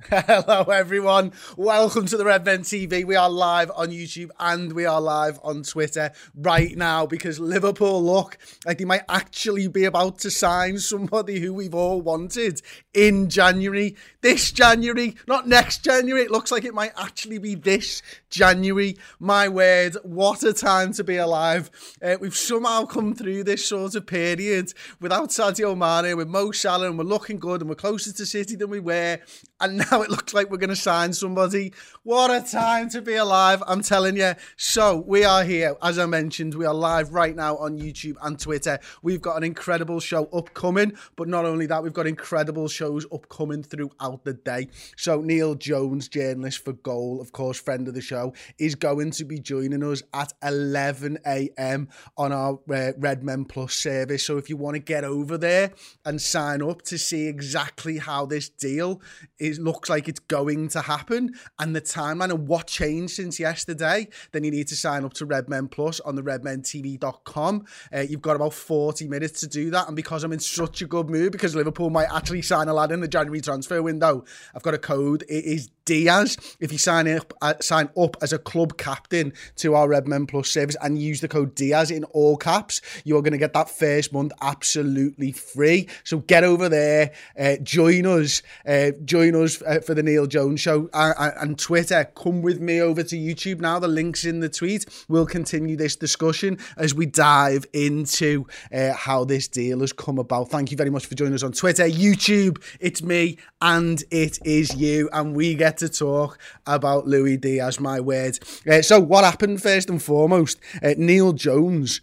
Hello, everyone. Welcome to the Red Men TV. We are live on YouTube and we are live on Twitter right now because Liverpool look like they might actually be about to sign somebody who we've all wanted in January. This January, not next January. It looks like it might actually be this January. My word, what a time to be alive. Uh, we've somehow come through this sort of period without Sadio Mane, with Mo Salah, and we're looking good and we're closer to City than we were. And now it looks like we're going to sign somebody. What a time to be alive, I'm telling you. So, we are here. As I mentioned, we are live right now on YouTube and Twitter. We've got an incredible show upcoming, but not only that, we've got incredible shows upcoming throughout the day. So, Neil Jones, journalist for Goal, of course, friend of the show, is going to be joining us at 11 a.m. on our uh, Red Men Plus service. So, if you want to get over there and sign up to see exactly how this deal is looks like it's going to happen and the timeline and what changed since yesterday, then you need to sign up to Red Men Plus on the redmentv.com. Uh, you've got about 40 minutes to do that. And because I'm in such a good mood, because Liverpool might actually sign a lad in the January transfer window, I've got a code. It is Diaz. If you sign up, uh, sign up as a club captain to our Red Men Plus service and use the code Diaz in all caps, you're going to get that first month absolutely free. So get over there, uh, join us, uh, join us uh, for the Neil Jones show uh, and Twitter. Come with me over to YouTube now. The link's in the tweet. We'll continue this discussion as we dive into uh, how this deal has come about. Thank you very much for joining us on Twitter, YouTube. It's me and it is you, and we get to talk about Louis Diaz, my word. Uh, so, what happened first and foremost? Uh, Neil Jones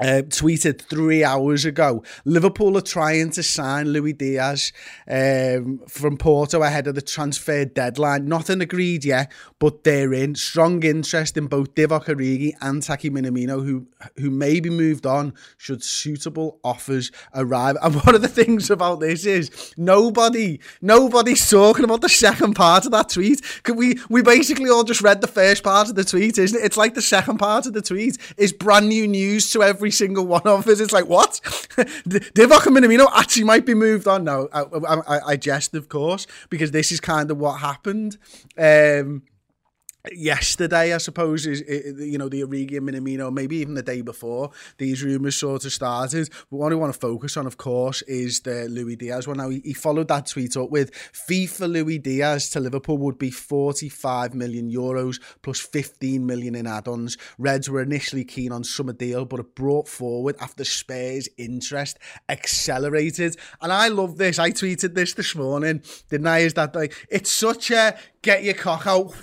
uh, tweeted three hours ago. Liverpool are trying to sign Luis Diaz um, from Porto ahead of the transfer deadline. Nothing agreed yet, but they're in. Strong interest in both Divock Origi and Taki Minamino, who who may be moved on should suitable offers arrive. And one of the things about this is nobody, nobody's talking about the second part of that tweet. Could We we basically all just read the first part of the tweet, isn't it? It's like the second part of the tweet is brand new news to every every single one of us. It's like, what? Divock and Minamino actually might be moved on now. I, I, I jest, of course, because this is kind of what happened. Um, yesterday, I suppose, is you know the Origi and Minamino, maybe even the day before these rumours sort of started. But what I want to focus on, of course, is the Louis Diaz one. Now he, followed that tweet up with for Louis Diaz to Liverpool would be 45 million euros plus 15 million in add-ons. Reds were initially keen on summer deal, but it brought forward after Spurs' interest accelerated. And I love this. I tweeted this this morning, didn't I? Is that like it's such a get your cock out,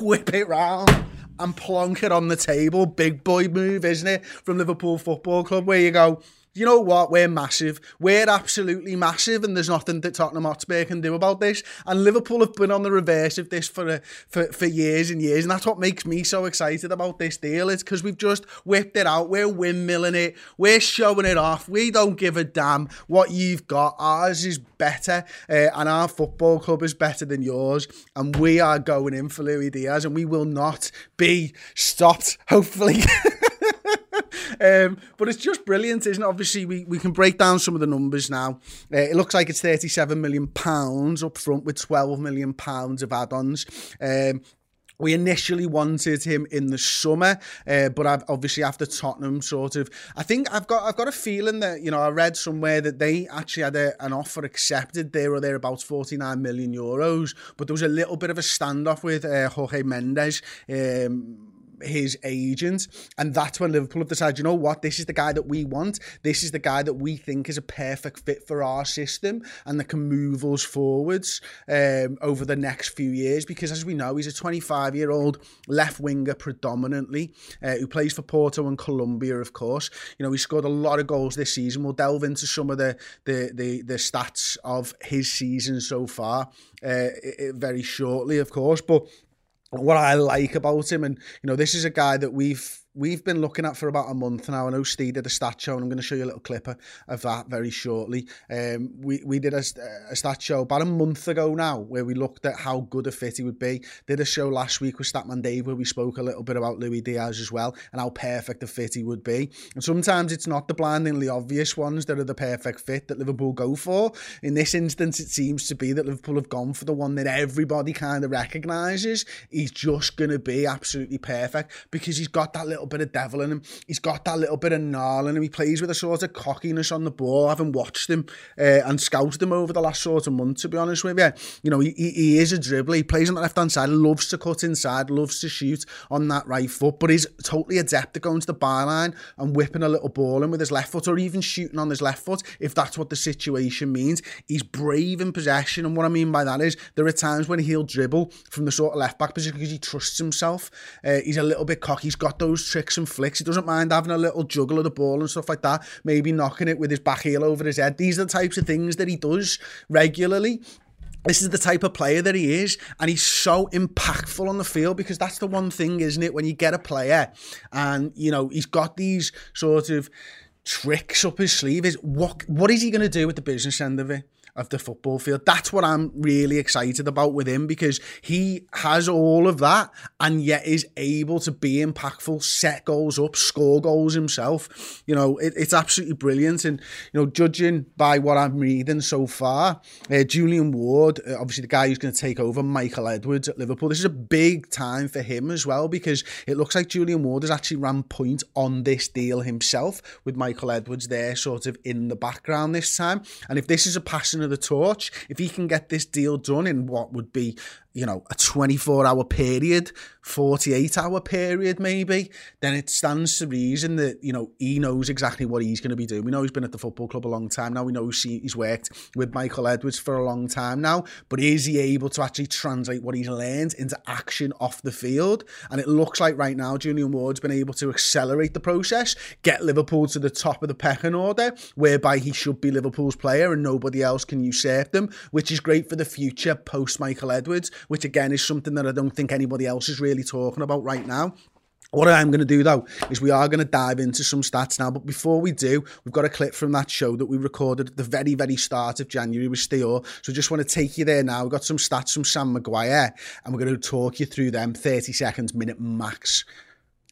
whip it round and plonk it on the table. Big boy move, isn't it? From Liverpool Football Club, where you go, you know what? We're massive. We're absolutely massive, and there's nothing that Tottenham Hotspur can do about this. And Liverpool have been on the reverse of this for a, for for years and years, and that's what makes me so excited about this deal. It's because we've just whipped it out. We're windmilling it. We're showing it off. We don't give a damn what you've got. Ours is better, uh, and our football club is better than yours. And we are going in for Louis Diaz, and we will not be stopped. Hopefully. um, but it's just brilliant, isn't it? Obviously, we, we can break down some of the numbers now. Uh, it looks like it's 37 million pounds up front with 12 million pounds of add-ons. Um, we initially wanted him in the summer, uh, but I've obviously after Tottenham sort of, I think I've got I've got a feeling that you know I read somewhere that they actually had a, an offer accepted there or there about 49 million euros, but there was a little bit of a standoff with uh, Jorge Mendes. Um, his agent. And that's when Liverpool have decided, you know what, this is the guy that we want. This is the guy that we think is a perfect fit for our system and that can move us forwards um, over the next few years. Because as we know, he's a 25 year old left winger predominantly uh, who plays for Porto and Colombia, of course. You know, he scored a lot of goals this season. We'll delve into some of the, the, the, the stats of his season so far uh, very shortly, of course. But what I like about him, and you know, this is a guy that we've we've been looking at for about a month now. I know Steve did a stat show, and I'm going to show you a little clip of that very shortly. Um, we we did a, a stat show about a month ago now, where we looked at how good a fit he would be. Did a show last week with Statman Dave, where we spoke a little bit about Luis Diaz as well, and how perfect a fit he would be. And sometimes it's not the blindingly obvious ones that are the perfect fit that Liverpool go for. In this instance, it seems to be that Liverpool have gone for the one that everybody kind of recognises. He's just going to be absolutely perfect because he's got that little bit of devil in him. He's got that little bit of gnarl in him. He plays with a sort of cockiness on the ball. I haven't watched him uh, and scouted him over the last sort of month, to be honest with you. You know, he, he is a dribbler. He plays on the left-hand side, loves to cut inside, loves to shoot on that right foot, but he's totally adept at going to the byline and whipping a little ball in with his left foot or even shooting on his left foot if that's what the situation means. He's brave in possession, and what I mean by that is there are times when he'll dribble from the sort of left-back position because he trusts himself. Uh, he's a little bit cocky. He's got those tricks and flicks. He doesn't mind having a little juggle of the ball and stuff like that, maybe knocking it with his back heel over his head. These are the types of things that he does regularly this is the type of player that he is, and he's so impactful on the field because that's the one thing, isn't it? When you get a player and you know he's got these sort of tricks up his sleeve, is what what is he going to do with the business end of it? Of the football field. That's what I'm really excited about with him because he has all of that and yet is able to be impactful, set goals up, score goals himself. You know, it, it's absolutely brilliant. And, you know, judging by what I'm reading so far, uh, Julian Ward, uh, obviously the guy who's going to take over Michael Edwards at Liverpool, this is a big time for him as well because it looks like Julian Ward has actually ran point on this deal himself with Michael Edwards there sort of in the background this time. And if this is a passing the torch. If he can get this deal done in what would be you know, a 24 hour period, 48 hour period, maybe, then it stands to reason that, you know, he knows exactly what he's going to be doing. We know he's been at the football club a long time now. We know he's worked with Michael Edwards for a long time now. But is he able to actually translate what he's learned into action off the field? And it looks like right now, Julian Ward's been able to accelerate the process, get Liverpool to the top of the pecking order, whereby he should be Liverpool's player and nobody else can usurp them, which is great for the future post Michael Edwards which again is something that I don't think anybody else is really talking about right now. What I'm going to do though is we are going to dive into some stats now, but before we do, we've got a clip from that show that we recorded at the very, very start of January with Steele. So just want to take you there now. We've got some stats from Sam Maguire, and we're going to talk you through them 30 seconds, minute max.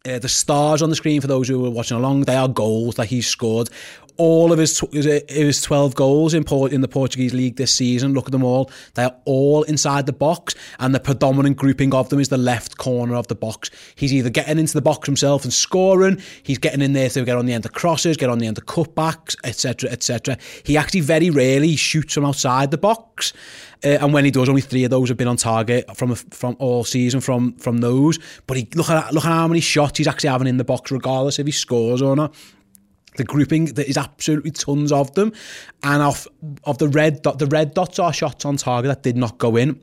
Uh, the stars on the screen for those who are watching along, they are goals that he's scored all of his his 12 goals in in the Portuguese league this season. Look at them all. They're all inside the box, and the predominant grouping of them is the left corner of the box. He's either getting into the box himself and scoring, he's getting in there to get on the end of crosses, get on the end of cutbacks, etc., etc. He actually very rarely shoots from outside the box. Uh, and when he does, only three of those have been on target from from all season from from those. But he look at look at how many shots he's actually having in the box, regardless if he scores or not the grouping there is absolutely tons of them and of of the red dot the red dots are shots on target that did not go in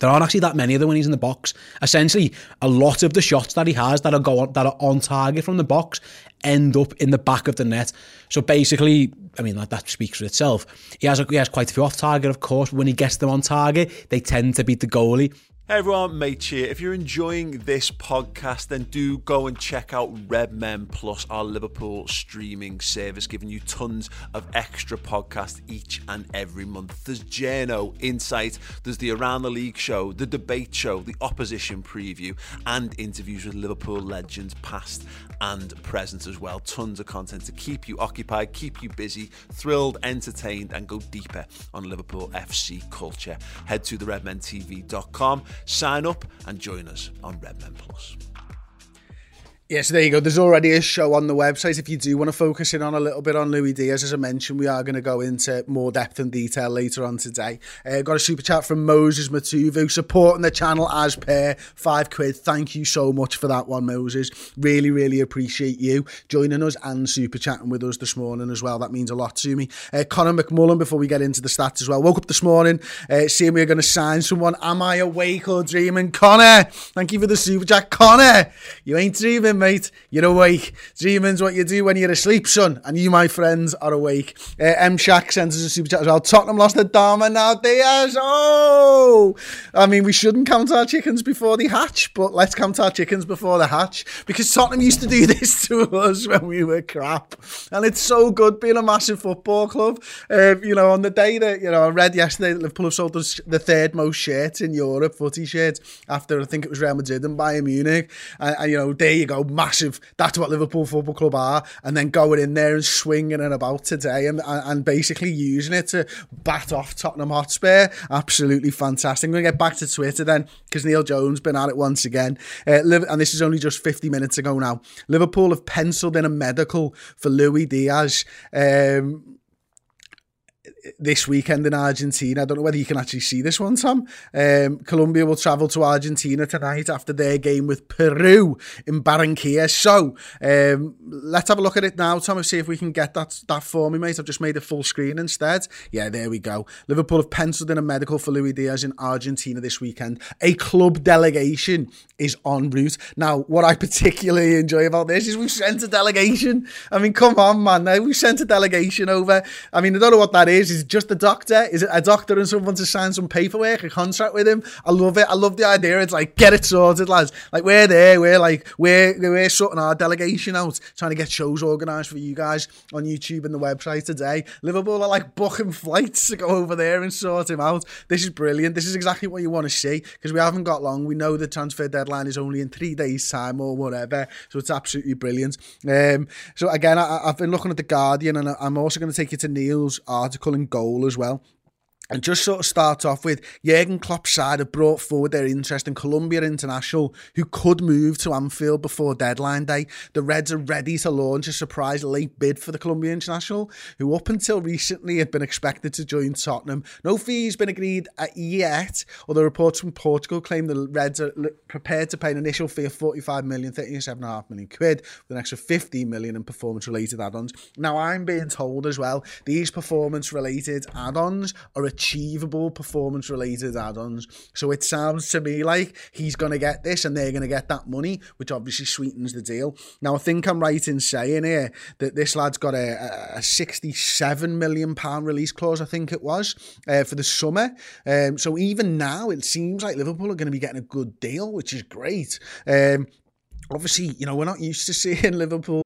there aren't actually that many of them when he's in the box. Essentially, a lot of the shots that he has that are go on, that are on target from the box end up in the back of the net. So basically, I mean that, that speaks for itself. He has a, he has quite a few off target, of course. When he gets them on target, they tend to beat the goalie. Hey everyone, mate here. If you're enjoying this podcast, then do go and check out Red Men Plus, our Liverpool streaming service, giving you tons of extra podcasts each and every month. There's Jano Insight, there's the Around the League show, the debate show, the opposition preview, and interviews with Liverpool legends past and present as well. Tons of content to keep you occupied, keep you busy, thrilled, entertained, and go deeper on Liverpool FC culture. Head to the redmentv.com Sign up and join us on Redmen Plus. Yes, there you go. There's already a show on the website. If you do want to focus in on a little bit on Louis Diaz, as I mentioned, we are going to go into more depth and detail later on today. Uh, got a super chat from Moses Matuvu supporting the channel as per five quid. Thank you so much for that one, Moses. Really, really appreciate you joining us and super chatting with us this morning as well. That means a lot to me. Uh, Connor McMullen, before we get into the stats as well, woke up this morning uh, seeing we are going to sign someone. Am I awake or dreaming? Connor, thank you for the super chat. Connor, you ain't dreaming mate. You're awake. Dreaming's what you do when you're asleep, son. And you, my friends, are awake. Uh, M. Shack sends us a super chat as well. Tottenham lost the Dharma now. Diaz. Oh! I mean, we shouldn't count our chickens before they hatch, but let's count our chickens before they hatch. Because Tottenham used to do this to us when we were crap. And it's so good being a massive football club. Uh, you know, on the day that, you know, I read yesterday that Liverpool have sold the third most shirts in Europe, footy shirts, after I think it was Real Madrid and Bayern Munich. And, and you know, there you go massive. That's what Liverpool Football Club are. And then going in there and swinging and about today and, and basically using it to bat off Tottenham Hotspur. Absolutely fantastic. I'm going to get back to Twitter then because Neil Jones been at it once again. Uh, and this is only just 50 minutes ago now. Liverpool have penciled in a medical for Louis Diaz. Um, this weekend in Argentina. I don't know whether you can actually see this one, Tom. Um, Colombia will travel to Argentina tonight after their game with Peru in Barranquilla. So um, let's have a look at it now, Tom, and see if we can get that, that for me, mate. I've just made a full screen instead. Yeah, there we go. Liverpool have penciled in a medical for Luis Diaz in Argentina this weekend. A club delegation is en route. Now, what I particularly enjoy about this is we've sent a delegation. I mean, come on, man. We've sent a delegation over. I mean, I don't know what that is. It just a doctor? Is it a doctor and someone to sign some paperwork, a contract with him? I love it. I love the idea. It's like, get it sorted, lads. Like, we're there. We're like, we're, we're sorting our delegation out, trying to get shows organised for you guys on YouTube and the website today. Liverpool are like booking flights to go over there and sort him out. This is brilliant. This is exactly what you want to see because we haven't got long. We know the transfer deadline is only in three days' time or whatever. So it's absolutely brilliant. Um, so again, I, have been looking at the Guardian, and I'm also going to take you to Neil's article in Goal as well. And just sort of start off with Jurgen Klopp's side have brought forward their interest in Colombia International, who could move to Anfield before deadline day. The Reds are ready to launch a surprise late bid for the Colombia International, who up until recently had been expected to join Tottenham. No fee has been agreed uh, yet, although reports from Portugal claim the Reds are prepared to pay an initial fee of 45 million, 37.5 million quid, with an extra 15 million in performance-related add-ons. Now, I'm being told as well, these performance-related add-ons are achievable performance related add ons. So it sounds to me like he's going to get this and they're going to get that money, which obviously sweetens the deal. Now, I think I'm right in saying here that this lad's got a, a 67 million pound release clause, I think it was, uh, for the summer. Um, so even now, it seems like Liverpool are going to be getting a good deal, which is great. Um, obviously, you know, we're not used to seeing Liverpool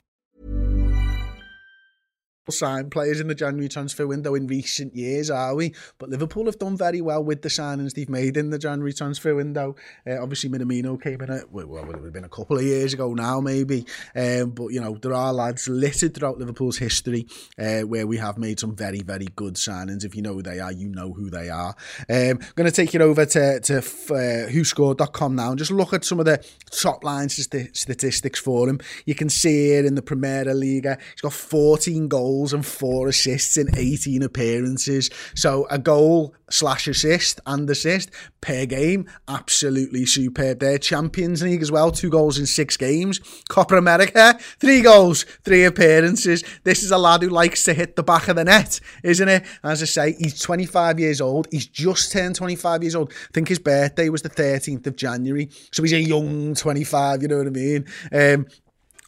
Sign players in the January transfer window in recent years, are we? But Liverpool have done very well with the signings they've made in the January transfer window. Uh, obviously, Minamino came in, at, well, it would have been a couple of years ago now, maybe. Um, but, you know, there are lads littered throughout Liverpool's history uh, where we have made some very, very good signings. If you know who they are, you know who they are. Um, I'm going to take you over to, to uh, whoscored.com now and just look at some of the top line statistics for him. You can see it in the Premier League. He's got 14 goals goals and four assists in 18 appearances. So a goal slash assist and assist per game, absolutely superb there. Champions League as well, two goals in six games. Copa America, three goals, three appearances. This is a lad who likes to hit the back of the net, isn't it? As I say, he's 25 years old. He's just turned 25 years old. I think his birthday was the 13th of January. So he's a young 25, you know what I mean? Um,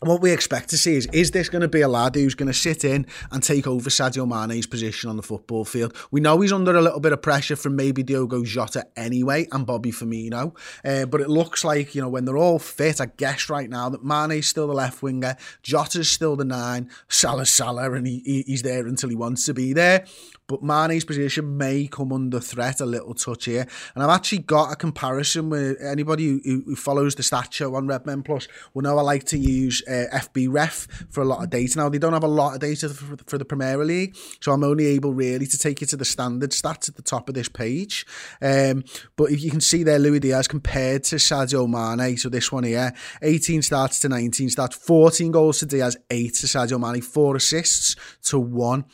what we expect to see is is this going to be a lad who's going to sit in and take over Sadio Mane's position on the football field? We know he's under a little bit of pressure from maybe Diogo Jota anyway and Bobby Firmino, uh, but it looks like you know when they're all fit, I guess right now that Mane's still the left winger, Jota's still the nine, Salah Salah, and he, he's there until he wants to be there. But Mane's position may come under threat a little touch here, and I've actually got a comparison with anybody who, who follows the stat show on Redmen Plus will know I like to use. Uh, FB Ref for a lot of data. Now, they don't have a lot of data for, for the Premier League, so I'm only able really to take you to the standard stats at the top of this page. Um, but if you can see there, Luis Diaz compared to Sadio Mane, so this one here, 18 starts to 19 starts, 14 goals to Diaz, 8 to Sadio Mane, 4 assists to 1.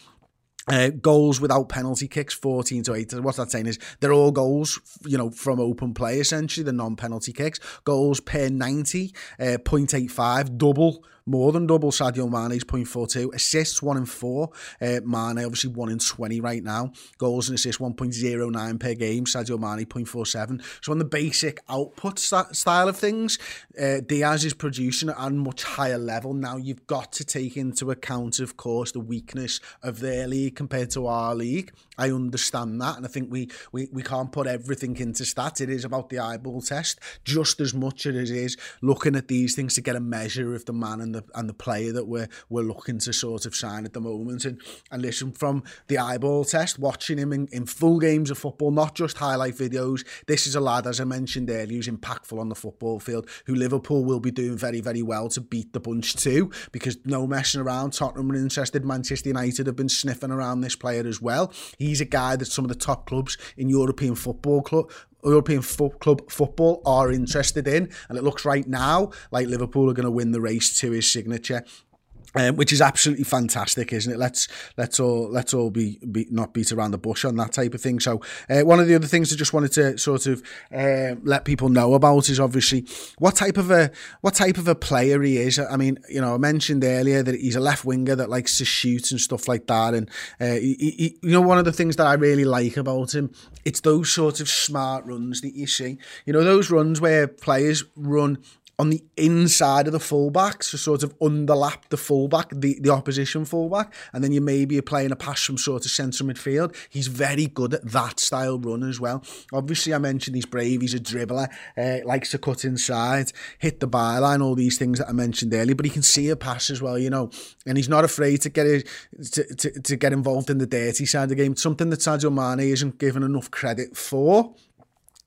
Uh, goals without penalty kicks, 14 to 8. What that's saying is they're all goals, you know, from open play, essentially, the non penalty kicks. Goals per 90, uh, 0.85, double more than double Sadio Mane's 0.42. Assists, 1 in 4. Uh, Mane, obviously, 1 in 20 right now. Goals and assists, 1.09 per game. Sadio Mane, 0.47. So on the basic output st- style of things, uh, Diaz is producing at a much higher level. Now, you've got to take into account, of course, the weakness of their league compared to our league. I understand that, and I think we, we, we can't put everything into stats. It is about the eyeball test just as much as it is looking at these things to get a measure of the man and the and the player that we're we're looking to sort of sign at the moment. And and listen, from the eyeball test, watching him in, in full games of football, not just highlight videos. This is a lad, as I mentioned earlier, who's impactful on the football field, who Liverpool will be doing very, very well to beat the bunch too, because no messing around. Tottenham are interested. Manchester United have been sniffing around this player as well. He's a guy that some of the top clubs in European football club European fo- club football are interested in, and it looks right now like Liverpool are going to win the race to his signature. Um, which is absolutely fantastic, isn't it? Let's let's all let's all be, be not beat around the bush on that type of thing. So uh, one of the other things I just wanted to sort of uh, let people know about is obviously what type of a what type of a player he is. I mean, you know, I mentioned earlier that he's a left winger that likes to shoot and stuff like that. And uh, he, he, you know, one of the things that I really like about him, it's those sort of smart runs that you see. You know, those runs where players run on the inside of the fullback, so sort of underlap the fullback, the, the opposition fullback, and then you maybe are playing a pass from sort of centre midfield. He's very good at that style run as well. Obviously, I mentioned he's brave, he's a dribbler, uh, likes to cut inside, hit the byline, all these things that I mentioned earlier, but he can see a pass as well, you know, and he's not afraid to get to, to, to get involved in the dirty side of the game. something that Sadio Mane isn't given enough credit for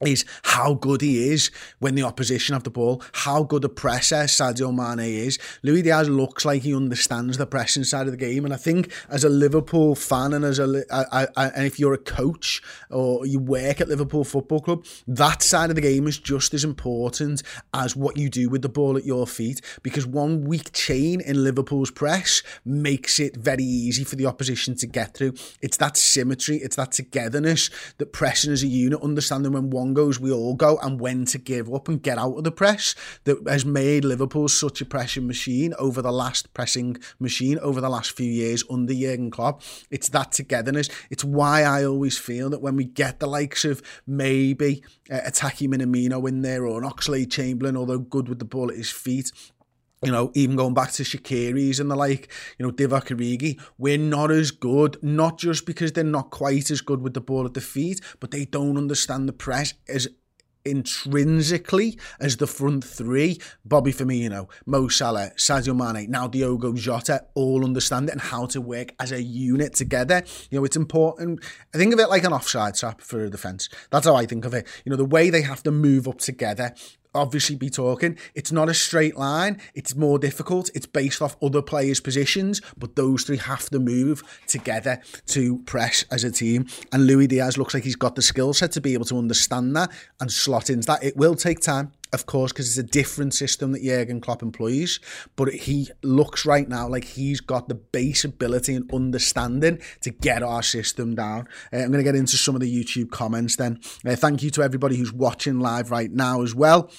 is how good he is when the opposition have the ball, how good a presser Sadio Mane is. Luis Diaz looks like he understands the pressing side of the game, and I think as a Liverpool fan and as a I, I, and if you're a coach or you work at Liverpool Football Club, that side of the game is just as important as what you do with the ball at your feet, because one weak chain in Liverpool's press makes it very easy for the opposition to get through. It's that symmetry, it's that togetherness that pressing as a unit, understanding when one goes, we all go, and when to give up and get out of the press that has made Liverpool such a pressing machine over the last pressing machine over the last few years under Jurgen Klopp. It's that togetherness. It's why I always feel that when we get the likes of maybe uh, Taki Minamino in there or an Oxlade Chamberlain, although good with the ball at his feet, you know, even going back to Shaqiri's and the like, you know, Divock Origi, we're not as good, not just because they're not quite as good with the ball at the feet, but they don't understand the press as intrinsically as the front three, Bobby Firmino, Mo Salah, Sadio Mane, now Diogo Jota, all understand it and how to work as a unit together. You know, it's important. I think of it like an offside trap for a defence. That's how I think of it. You know, the way they have to move up together obviously be talking. It's not a straight line. It's more difficult. It's based off other players' positions, but those three have to move together to press as a team. And Luis Diaz looks like he's got the skill set to be able to understand that and slot into that. It will take time of course, because it's a different system that Jurgen Klopp employs. But he looks right now like he's got the base ability and understanding to get our system down. Uh, I'm going to get into some of the YouTube comments then. Uh, thank you to everybody who's watching live right now as well.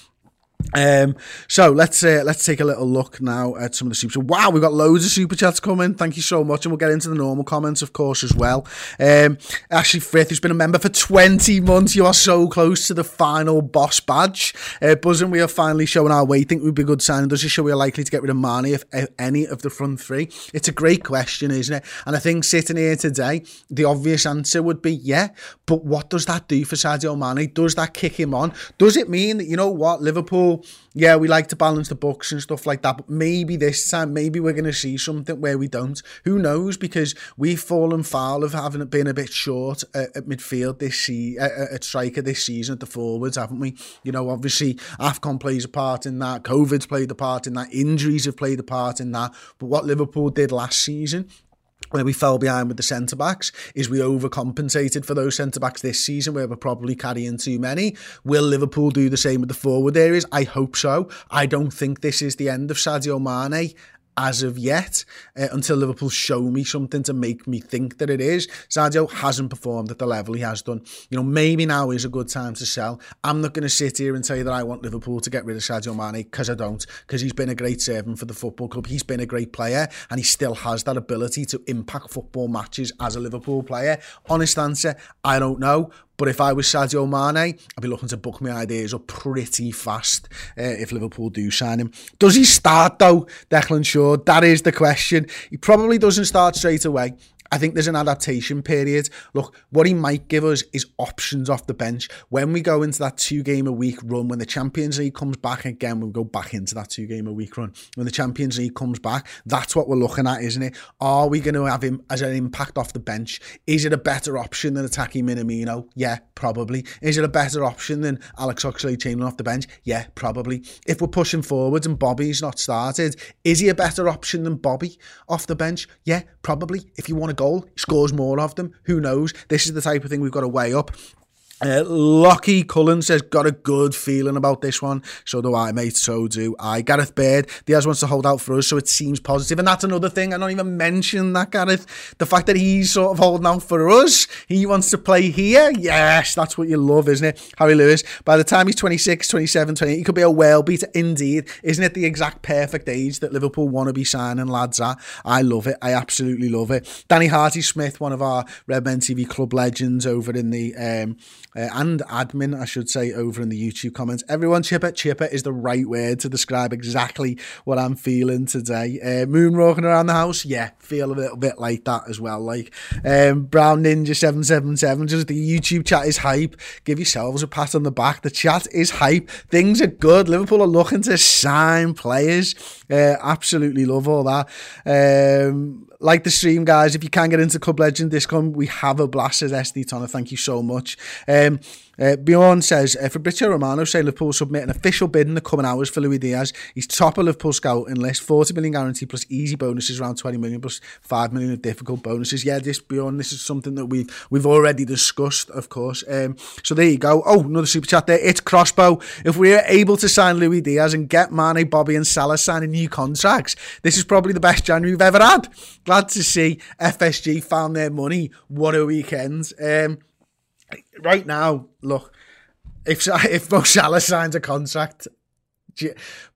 Um, so let's uh, let's take a little look now at some of the super. Wow, we've got loads of super chats coming. Thank you so much, and we'll get into the normal comments, of course, as well. Um, Ashley Frith, who's been a member for 20 months, you are so close to the final boss badge. Uh, buzzing, we are finally showing our way. I think we'd be a good sign. Does this show we are likely to get rid of Mane if, if any of the front three? It's a great question, isn't it? And I think sitting here today, the obvious answer would be yeah. But what does that do for Sadio Mane? Does that kick him on? Does it mean that you know what Liverpool? Yeah, we like to balance the books and stuff like that, but maybe this time, maybe we're going to see something where we don't. Who knows? Because we've fallen foul of having been a bit short at, at midfield this season, at, at striker this season at the forwards, haven't we? You know, obviously, AFCON plays a part in that, COVID's played a part in that, injuries have played a part in that, but what Liverpool did last season where we fell behind with the centre backs is we overcompensated for those centre backs this season where we're probably carrying too many. Will Liverpool do the same with the forward areas? I hope so. I don't think this is the end of Sadio Mane as of yet uh, until Liverpool show me something to make me think that it is. Sadio hasn't performed at the level he has done. You know, maybe now is a good time to sell. I'm not going to sit here and tell you that I want Liverpool to get rid of Sadio Mane because I don't, because he's been a great servant for the football club. He's been a great player and he still has that ability to impact football matches as a Liverpool player. Honest answer, I don't know. But if I was Sadio Mane, I'd be looking to book my ideas up pretty fast uh, if Liverpool do sign him. Does he start though, Declan Shaw? That is the question. He probably doesn't start straight away. I think there's an adaptation period. Look, what he might give us is options off the bench. When we go into that two game a week run, when the Champions League comes back again, we'll go back into that two game a week run. When the Champions League comes back, that's what we're looking at, isn't it? Are we going to have him as an impact off the bench? Is it a better option than attacking Minamino? Yeah, probably. Is it a better option than Alex Oxlade-Chamberlain off the bench? Yeah, probably. If we're pushing forwards and Bobby's not started, is he a better option than Bobby off the bench? Yeah, probably. If you want to goal, scores more of them. Who knows? This is the type of thing we've got to weigh up. Uh, Lockie Cullen says, got a good feeling about this one. So do I, mate. So do I. Gareth Baird, Diaz wants to hold out for us, so it seems positive. And that's another thing. I don't even mention that, Gareth. The fact that he's sort of holding out for us. He wants to play here. Yes, that's what you love, isn't it? Harry Lewis, by the time he's 26, 27, 28, he could be a well beater. Indeed. Isn't it the exact perfect age that Liverpool want to be signing lads at? I love it. I absolutely love it. Danny Harty Smith, one of our Redmen TV club legends over in the... Um, uh, and admin, I should say, over in the YouTube comments. Everyone, chipper, chipper is the right word to describe exactly what I'm feeling today. Uh, moon walking around the house, yeah, feel a little bit like that as well. Like um, Brown Ninja seven seven seven, just the YouTube chat is hype. Give yourselves a pat on the back. The chat is hype. Things are good. Liverpool are looking to sign players. Uh, absolutely love all that. Um, like the stream, guys. If you can get into Club Legend Discount, we have a blast, as SD Tonner. Thank you so much. Um, uh, Bjorn says, uh, Fabrizio Romano saying Liverpool submit an official bid in the coming hours for Luis Diaz. He's top of Liverpool scouting list, 40 million guarantee plus easy bonuses around 20 million plus 5 million of difficult bonuses. Yeah, this Bjorn, this is something that we've we've already discussed, of course. Um, so there you go. Oh, another super chat there. It's Crossbow. If we're able to sign Luis Diaz and get Mane, Bobby and Salah signing new contracts, this is probably the best January we've ever had. Glad to see FSG found their money. What a weekend. Um, right now, look, if if Mo Salah signs a contract,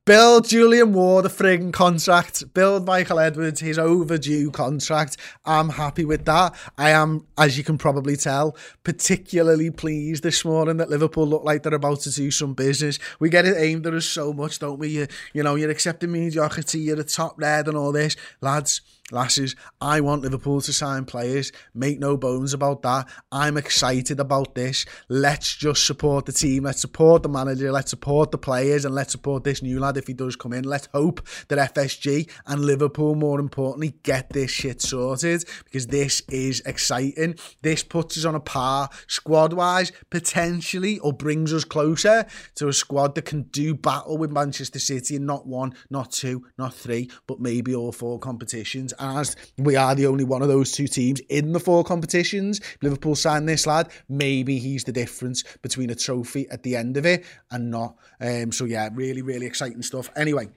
build Julian Ward a frigging contract, build Michael Edwards his overdue contract. I'm happy with that. I am, as you can probably tell, particularly pleased this morning that Liverpool look like they're about to do some business. We get it aimed at us so much, don't we? You, you know, you're accepting mediocrity, you're the top red and all this. Lads, lasses, I want Liverpool to sign players. Make no bones about that. I'm excited about this. Let's just support the team. Let's support the manager. Let's support the players. And let's support this new lad if he does come in. Let's hope that FSG and Liverpool, more importantly, get this shit sorted because this is exciting. This puts us on a par squad wise, potentially, or brings us closer to a squad that can do battle with Manchester City in not one, not two, not three, but maybe all four competitions. As we are the only one of those two teams in the four competitions, Liverpool signed this lad. Maybe he's the difference between a trophy at the end of it and not. Um, so yeah, really, really exciting stuff. Anyway,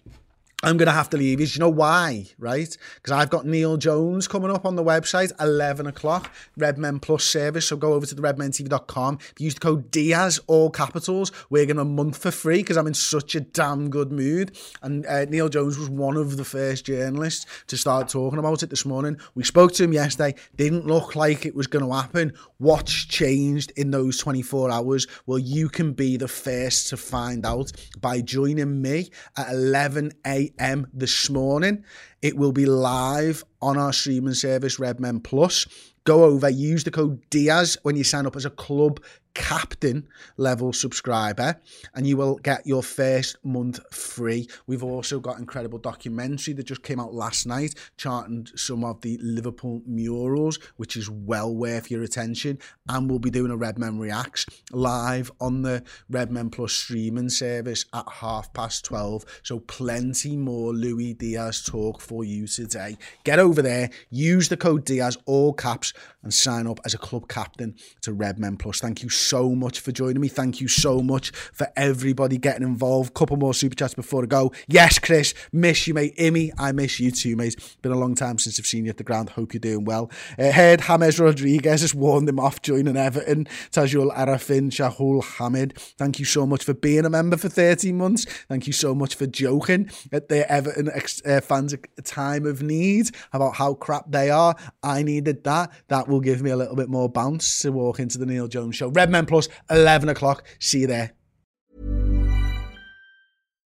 I'm going to have to leave you. Do you know why? Right? Because I've got Neil Jones coming up on the website, 11 o'clock, Redmen Plus service. So go over to the redmentv.com. If you use the code Diaz, all capitals, we're going to month for free because I'm in such a damn good mood. And uh, Neil Jones was one of the first journalists to start talking about it this morning. We spoke to him yesterday. Didn't look like it was going to happen. What's changed in those 24 hours? Well, you can be the first to find out by joining me at 11 a.m a.m. this morning. It will be live on our streaming service, Redmen Plus. Go over, use the code Diaz when you sign up as a club captain level subscriber and you will get your first month free. We've also got incredible documentary that just came out last night charting some of the Liverpool murals which is well worth your attention and we'll be doing a Redmen Reacts live on the Redmen Plus streaming service at half past 12 so plenty more Luis Diaz talk for you today. Get over there, use the code Diaz all caps and sign up as a club captain to Red Men Plus. Thank you so much for joining me. Thank you so much for everybody getting involved. Couple more super chats before I go. Yes, Chris, miss you, mate. Imi, I miss you too, mate. Been a long time since I've seen you at the ground. Hope you're doing well. Uh, heard James Rodriguez has warned him off joining Everton. Tajul Arafin, Shahul Hamid. Thank you so much for being a member for 13 months. Thank you so much for joking at the Everton ex- uh, fans time of need about how crap they are. I needed that. That will give me a little bit more bounce to walk into the Neil Jones show. Redmen Plus, 11 o'clock. See you there.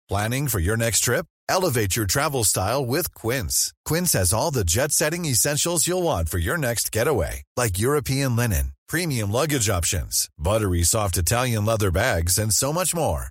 Planning for your next trip? Elevate your travel style with Quince. Quince has all the jet setting essentials you'll want for your next getaway, like European linen, premium luggage options, buttery soft Italian leather bags, and so much more.